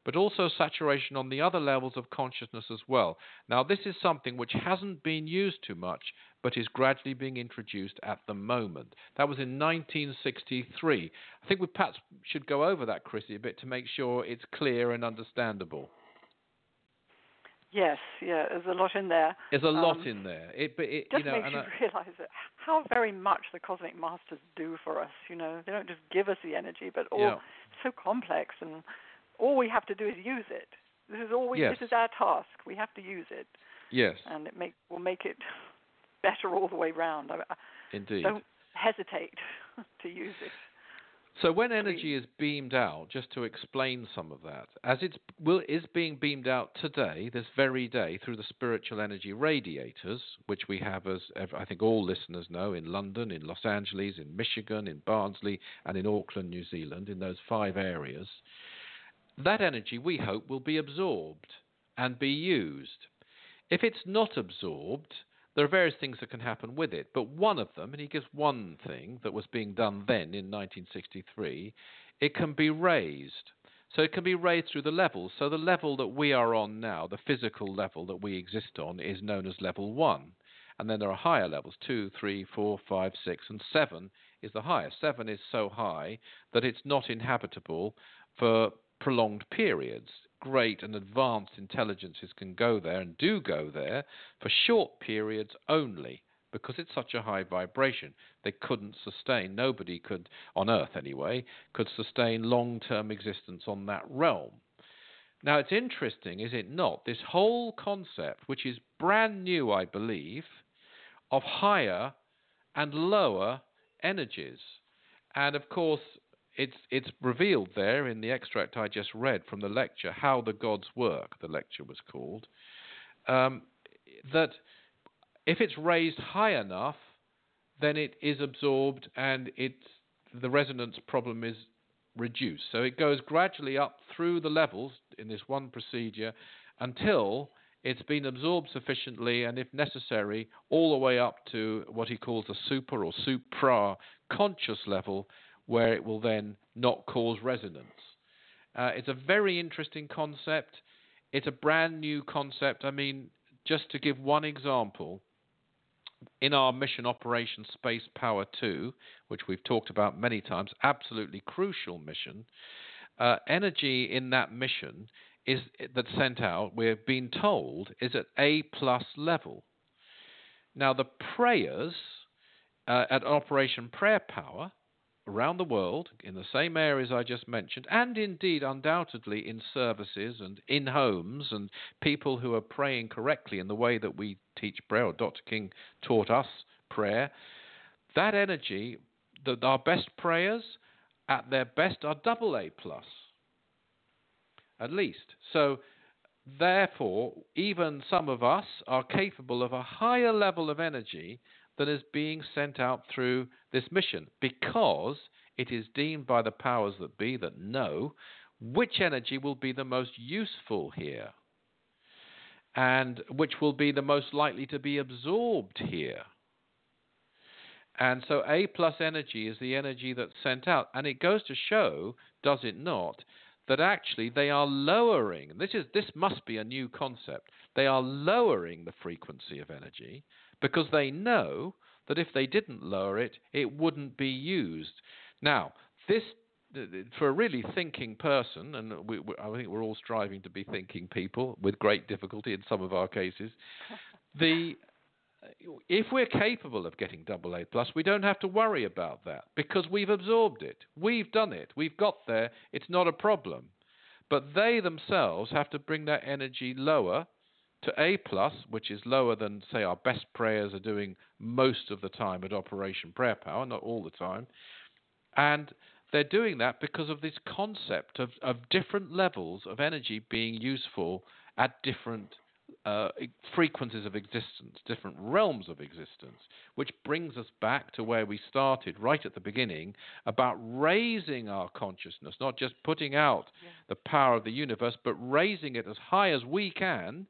but also saturation on the other levels of consciousness as well. Now, this is something which hasn't been used too much, but is gradually being introduced at the moment. That was in 1963. I think we perhaps should go over that, Chrissy, a bit to make sure it's clear and understandable. Yes, yeah, there's a lot in there. There's a lot um, in there. It, but it, just you know, makes you I, realize that how very much the cosmic masters do for us. You know, they don't just give us the energy, but all yeah. so complex, and all we have to do is use it. This is all we. Yes. This is our task. We have to use it, yes, and it make will make it better all the way round. I, indeed. Don't hesitate to use it. So when energy is beamed out, just to explain some of that, as it is being beamed out today, this very day, through the spiritual energy radiators, which we have, as I think all listeners know, in London, in Los Angeles, in Michigan, in Barnsley, and in Auckland, New Zealand, in those five areas, that energy we hope will be absorbed and be used. If it's not absorbed, there are various things that can happen with it, but one of them, and he gives one thing that was being done then in 1963, it can be raised. So it can be raised through the levels. So the level that we are on now, the physical level that we exist on, is known as level one. And then there are higher levels two, three, four, five, six, and seven is the highest. Seven is so high that it's not inhabitable for prolonged periods great and advanced intelligences can go there and do go there for short periods only because it's such a high vibration. They couldn't sustain, nobody could, on Earth anyway, could sustain long term existence on that realm. Now, it's interesting, is it not? This whole concept, which is brand new, I believe, of higher and lower energies. And of course, it's it's revealed there in the extract I just read from the lecture, how the gods work. The lecture was called um, that if it's raised high enough, then it is absorbed and it the resonance problem is reduced. So it goes gradually up through the levels in this one procedure until it's been absorbed sufficiently and, if necessary, all the way up to what he calls a super or supra conscious level, where it will then not cause resonance. Uh, it's a very interesting concept. It's a brand new concept. I mean, just to give one example, in our mission Operation Space Power 2, which we've talked about many times, absolutely crucial mission, uh, energy in that mission is that's sent out, we're being told, is at A plus level. Now, the prayers uh, at Operation Prayer Power around the world in the same areas I just mentioned, and indeed, undoubtedly, in services and in homes, and people who are praying correctly in the way that we teach prayer, or Dr. King taught us prayer, that energy, the, our best prayers at their best are double A plus, at least. So, therefore, even some of us are capable of a higher level of energy that is being sent out through this mission because it is deemed by the powers that be that know which energy will be the most useful here. and which will be the most likely to be absorbed here. And so A plus energy is the energy that's sent out. And it goes to show, does it not, that actually they are lowering this is this must be a new concept. They are lowering the frequency of energy because they know that if they didn't lower it, it wouldn't be used. Now, this for a really thinking person, and we, we, I think we're all striving to be thinking people with great difficulty in some of our cases. the if we're capable of getting double A plus, we don't have to worry about that because we've absorbed it. We've done it. We've got there. It's not a problem. But they themselves have to bring their energy lower to A plus, which is lower than say our best prayers are doing most of the time at Operation Prayer Power, not all the time. And they're doing that because of this concept of, of different levels of energy being useful at different uh, frequencies of existence, different realms of existence, which brings us back to where we started right at the beginning about raising our consciousness, not just putting out yeah. the power of the universe, but raising it as high as we can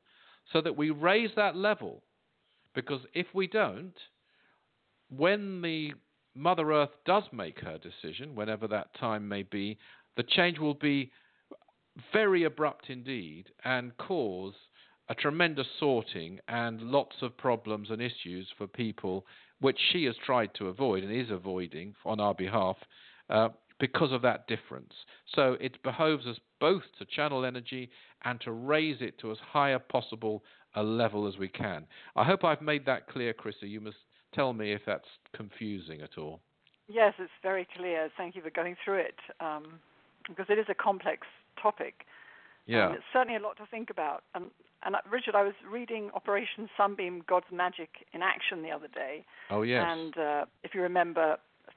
so that we raise that level. Because if we don't, when the Mother Earth does make her decision, whenever that time may be, the change will be very abrupt indeed and cause a tremendous sorting and lots of problems and issues for people, which she has tried to avoid and is avoiding on our behalf uh, because of that difference. So it behoves us both to channel energy and to raise it to as high a possible a level as we can. I hope I've made that clear, Chrissy. You must tell me if that's confusing at all. Yes, it's very clear. Thank you for going through it um, because it is a complex topic. Yeah. And it's certainly a lot to think about. And and uh, Richard, I was reading Operation Sunbeam: God's Magic in Action the other day. Oh yes. And uh, if you remember,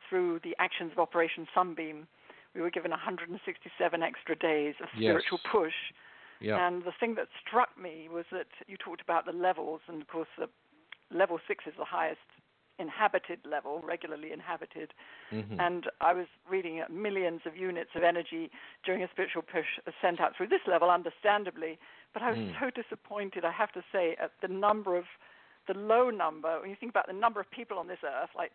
through the actions of Operation Sunbeam, we were given 167 extra days of spiritual yes. push. Yeah. And the thing that struck me was that you talked about the levels, and of course, the level six is the highest inhabited level, regularly inhabited. Mm-hmm. And I was reading millions of units of energy during a spiritual push sent out through this level, understandably. But I was mm. so disappointed, I have to say, at the number of the low number. When you think about the number of people on this earth, like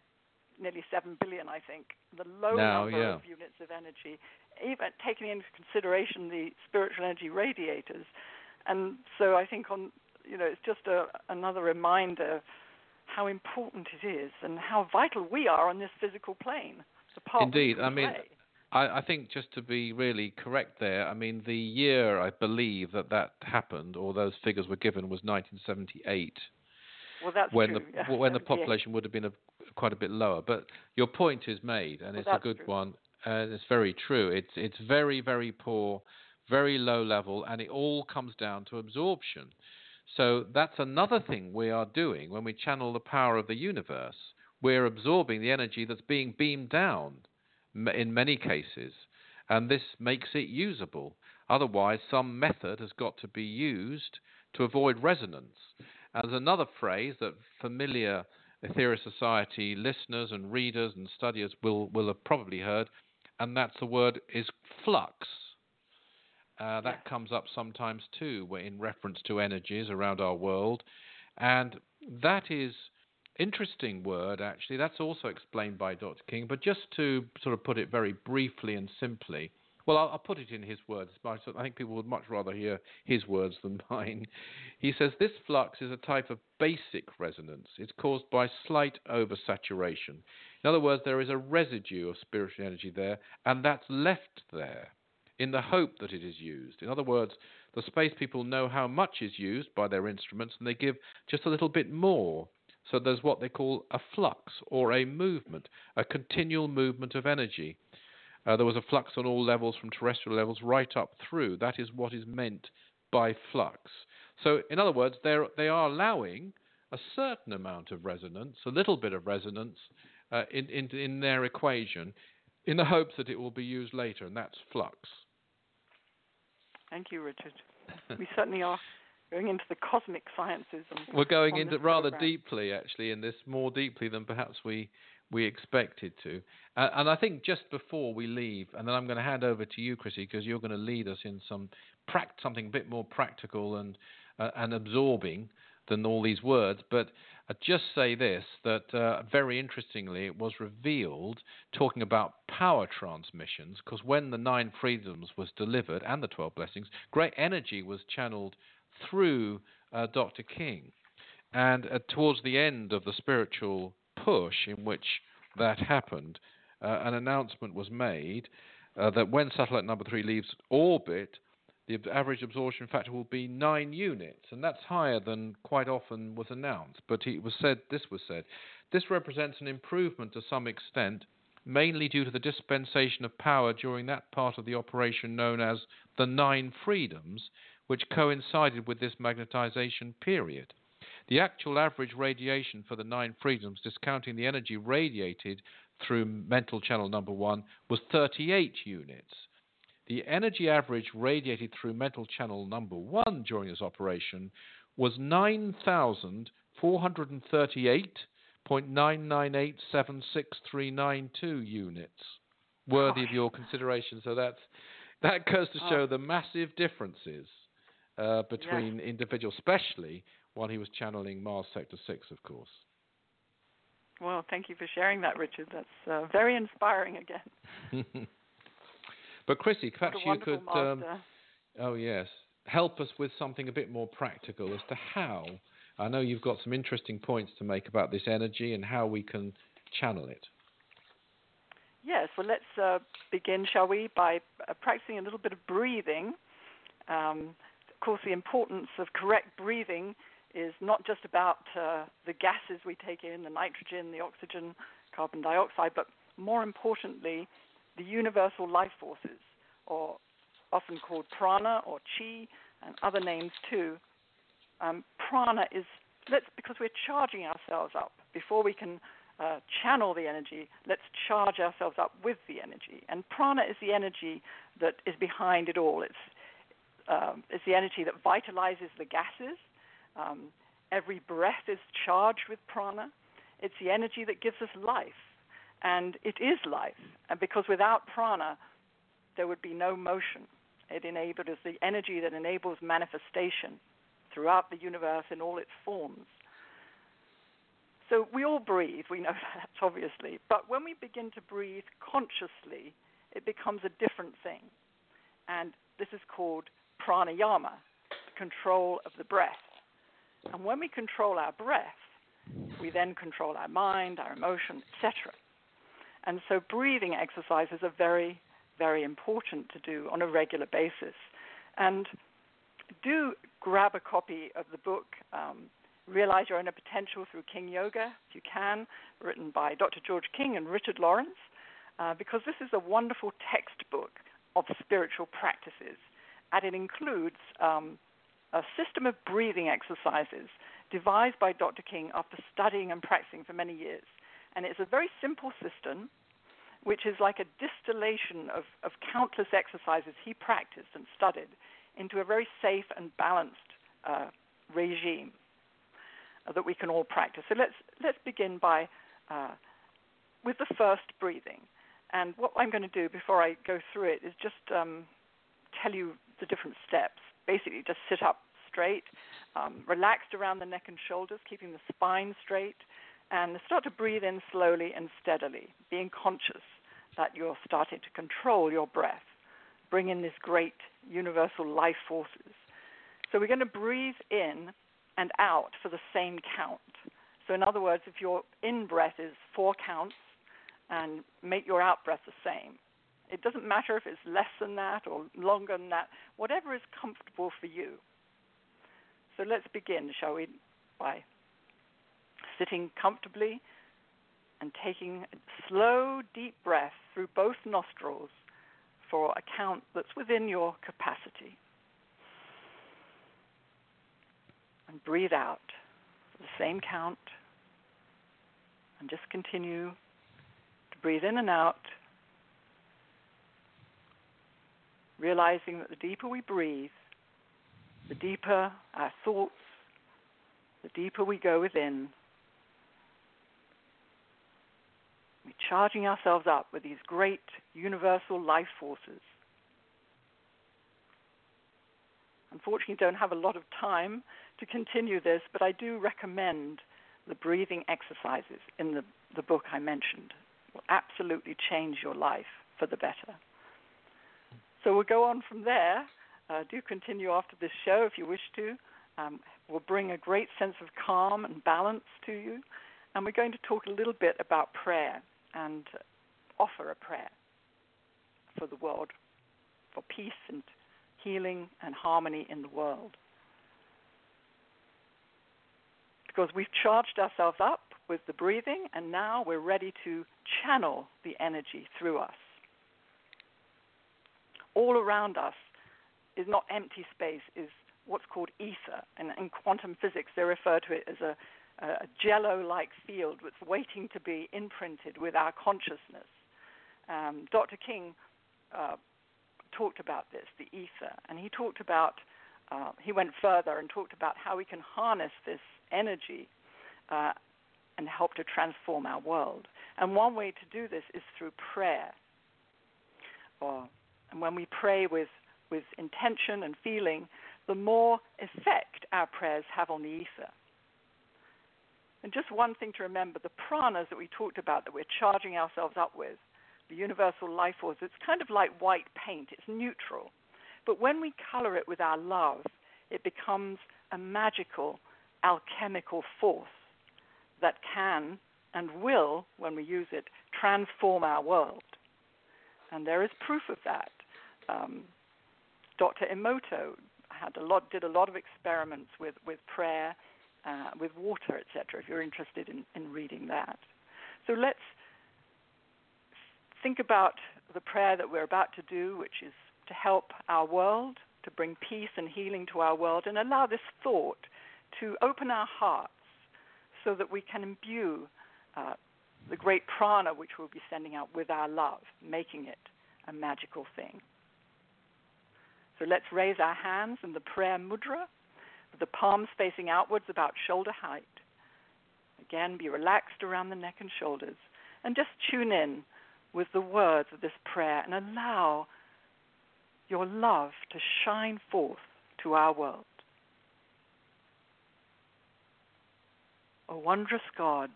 nearly seven billion, I think, the low now, number yeah. of units of energy, even taking into consideration the spiritual energy radiators. And so I think on you know it's just a, another reminder how important it is and how vital we are on this physical plane. Indeed, I mean, I, I, think just to be really correct there, I mean, the year I believe that that happened, or those figures were given, was 1978. Well, that's when true. the yeah, when the population would have been a, quite a bit lower. But your point is made, and well, it's a good true. one, and it's very true. It's it's very very poor, very low level, and it all comes down to absorption. So that's another thing we are doing when we channel the power of the universe. We're absorbing the energy that's being beamed down in many cases, and this makes it usable. Otherwise, some method has got to be used to avoid resonance. And there's another phrase that familiar Aetherius Society listeners and readers and studiers will, will have probably heard, and that's the word is flux. Uh, that yeah. comes up sometimes too, in reference to energies around our world, and that is interesting word actually. That's also explained by Dr. King, but just to sort of put it very briefly and simply. Well, I'll, I'll put it in his words. I think people would much rather hear his words than mine. He says this flux is a type of basic resonance. It's caused by slight oversaturation. In other words, there is a residue of spiritual energy there, and that's left there in the hope that it is used. In other words, the space people know how much is used by their instruments and they give just a little bit more. So there's what they call a flux or a movement, a continual movement of energy. Uh, there was a flux on all levels from terrestrial levels right up through. That is what is meant by flux. So, in other words, they are allowing a certain amount of resonance, a little bit of resonance uh, in, in, in their equation, in the hopes that it will be used later, and that's flux. Thank you, Richard. we certainly are going into the cosmic sciences. We're going into rather program. deeply, actually, in this more deeply than perhaps we we expected to. Uh, and I think just before we leave, and then I'm going to hand over to you, Chrissy, because you're going to lead us in some something a bit more practical and uh, and absorbing than all these words. But I'd just say this that uh, very interestingly, it was revealed talking about power transmissions, because when the Nine Freedoms was delivered and the Twelve Blessings, great energy was channeled through uh, Dr. King. And uh, towards the end of the spiritual push in which that happened, uh, an announcement was made uh, that when satellite number three leaves orbit, the average absorption factor will be nine units, and that's higher than quite often was announced. But it was said, this was said, this represents an improvement to some extent, mainly due to the dispensation of power during that part of the operation known as the Nine Freedoms, which coincided with this magnetization period. The actual average radiation for the Nine Freedoms, discounting the energy radiated through mental channel number one, was 38 units. The energy average radiated through mental channel number one during this operation was 9,438.9987639 units, worthy of your consideration. So that's that goes to show oh. the massive differences uh, between yes. individuals, especially while he was channeling Mars Sector 6, of course. Well, thank you for sharing that, Richard. That's uh, very inspiring again. but Chrissy, perhaps you could. Um, oh yes, help us with something a bit more practical as to how. I know you've got some interesting points to make about this energy and how we can channel it. Yes, well, let's uh, begin, shall we, by uh, practicing a little bit of breathing. Um, of course, the importance of correct breathing is not just about uh, the gases we take in, the nitrogen, the oxygen, carbon dioxide, but more importantly, the universal life forces, or often called prana or chi, and other names too. Um, prana is let's because we're charging ourselves up before we can uh, channel the energy. Let's charge ourselves up with the energy, and prana is the energy that is behind it all. It's um, it's the energy that vitalizes the gases um, every breath is charged with prana. It's the energy that gives us life. And it is life. And because without prana, there would be no motion. It enables the energy that enables manifestation throughout the universe in all its forms. So we all breathe, we know that obviously. But when we begin to breathe consciously, it becomes a different thing. And this is called pranayama, the control of the breath. And when we control our breath, we then control our mind, our emotion, etc. And so breathing exercises are very, very important to do on a regular basis. And do grab a copy of the book, um, Realize Your Inner Potential Through King Yoga, if you can, written by Dr. George King and Richard Lawrence, uh, because this is a wonderful textbook of spiritual practices. And it includes um, a system of breathing exercises devised by Dr. King after studying and practicing for many years. And it's a very simple system, which is like a distillation of, of countless exercises he practiced and studied into a very safe and balanced uh, regime that we can all practice. So let's let's begin by uh, with the first breathing. And what I'm going to do before I go through it is just um, tell you the different steps basically just sit up straight, um, relaxed around the neck and shoulders, keeping the spine straight, and start to breathe in slowly and steadily, being conscious that you're starting to control your breath. Bring in this great universal life forces. So we're going to breathe in and out for the same count. So, in other words, if your in breath is four counts, and make your out breath the same. It doesn't matter if it's less than that or longer than that, whatever is comfortable for you. So let's begin, shall we, by sitting comfortably and taking a slow, deep breath through both nostrils for a count that's within your capacity. And breathe out the same count. And just continue to breathe in and out realizing that the deeper we breathe, the deeper our thoughts, the deeper we go within, We're charging ourselves up with these great universal life forces. Unfortunately, don't have a lot of time to continue this, but I do recommend the breathing exercises in the, the book I mentioned. It will absolutely change your life for the better. So we'll go on from there. Uh, do continue after this show if you wish to. Um, we'll bring a great sense of calm and balance to you. And we're going to talk a little bit about prayer and offer a prayer for the world, for peace and healing and harmony in the world. Because we've charged ourselves up with the breathing, and now we're ready to channel the energy through us. All around us is not empty space, is what's called ether. And in quantum physics, they refer to it as a, a jello like field that's waiting to be imprinted with our consciousness. Um, Dr. King uh, talked about this, the ether, and he talked about, uh, he went further and talked about how we can harness this energy uh, and help to transform our world. And one way to do this is through prayer. Or, and when we pray with, with intention and feeling, the more effect our prayers have on the ether. And just one thing to remember the pranas that we talked about that we're charging ourselves up with, the universal life force, it's kind of like white paint, it's neutral. But when we color it with our love, it becomes a magical, alchemical force that can and will, when we use it, transform our world. And there is proof of that. Um, Dr. Emoto had a lot, did a lot of experiments with, with prayer, uh, with water, etc. If you're interested in, in reading that, so let's think about the prayer that we're about to do, which is to help our world, to bring peace and healing to our world, and allow this thought to open our hearts so that we can imbue uh, the great prana which we'll be sending out with our love, making it a magical thing. So let's raise our hands in the prayer mudra, with the palms facing outwards about shoulder height. Again, be relaxed around the neck and shoulders, and just tune in with the words of this prayer and allow your love to shine forth to our world. O wondrous God,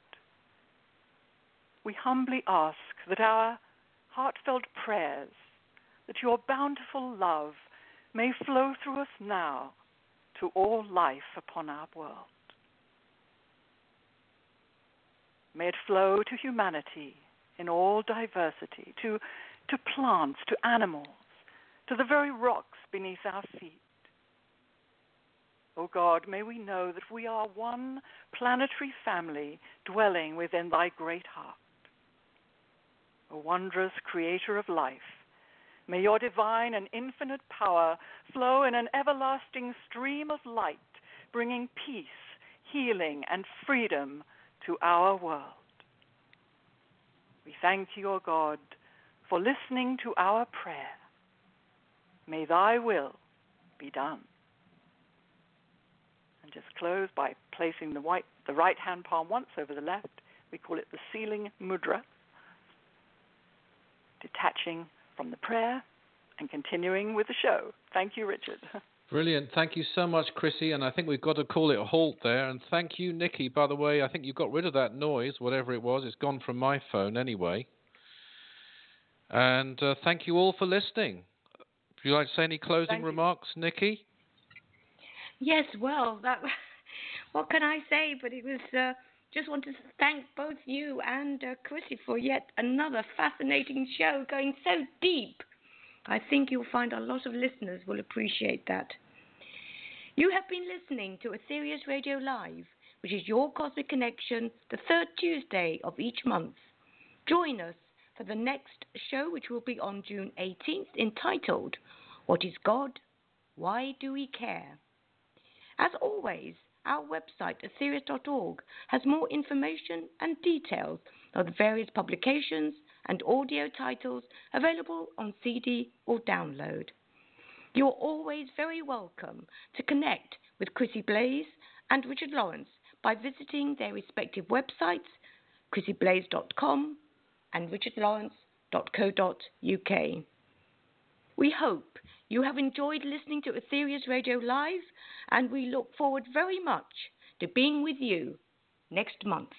we humbly ask that our heartfelt prayers, that your bountiful love may flow through us now to all life upon our world. May it flow to humanity in all diversity, to, to plants, to animals, to the very rocks beneath our feet. O oh God, may we know that we are one planetary family dwelling within thy great heart. O wondrous creator of life, May your divine and infinite power flow in an everlasting stream of light, bringing peace, healing, and freedom to our world. We thank you, O God, for listening to our prayer. May thy will be done. And just close by placing the, white, the right hand palm once over the left. We call it the sealing mudra. Detaching from the prayer and continuing with the show. Thank you, Richard. Brilliant. Thank you so much, Chrissy. And I think we've got to call it a halt there. And thank you, Nikki. By the way, I think you got rid of that noise, whatever it was. It's gone from my phone anyway. And uh, thank you all for listening. Would you like to say any closing remarks, Nikki? Yes, well, that, what can I say? But it was uh, just want to thank both you and uh, Chrissy for yet another fascinating show going so deep. I think you'll find a lot of listeners will appreciate that. You have been listening to Aetherius Radio Live, which is your cosmic connection, the third Tuesday of each month. Join us for the next show, which will be on June 18th, entitled What is God? Why Do We Care? As always, our website, aetherius.org, has more information and details of the various publications and audio titles available on CD or download. You're always very welcome to connect with Chrissy Blaze and Richard Lawrence by visiting their respective websites, chrissyblaze.com and richardlawrence.co.uk. We hope you have enjoyed listening to Aetherius Radio Live, and we look forward very much to being with you next month.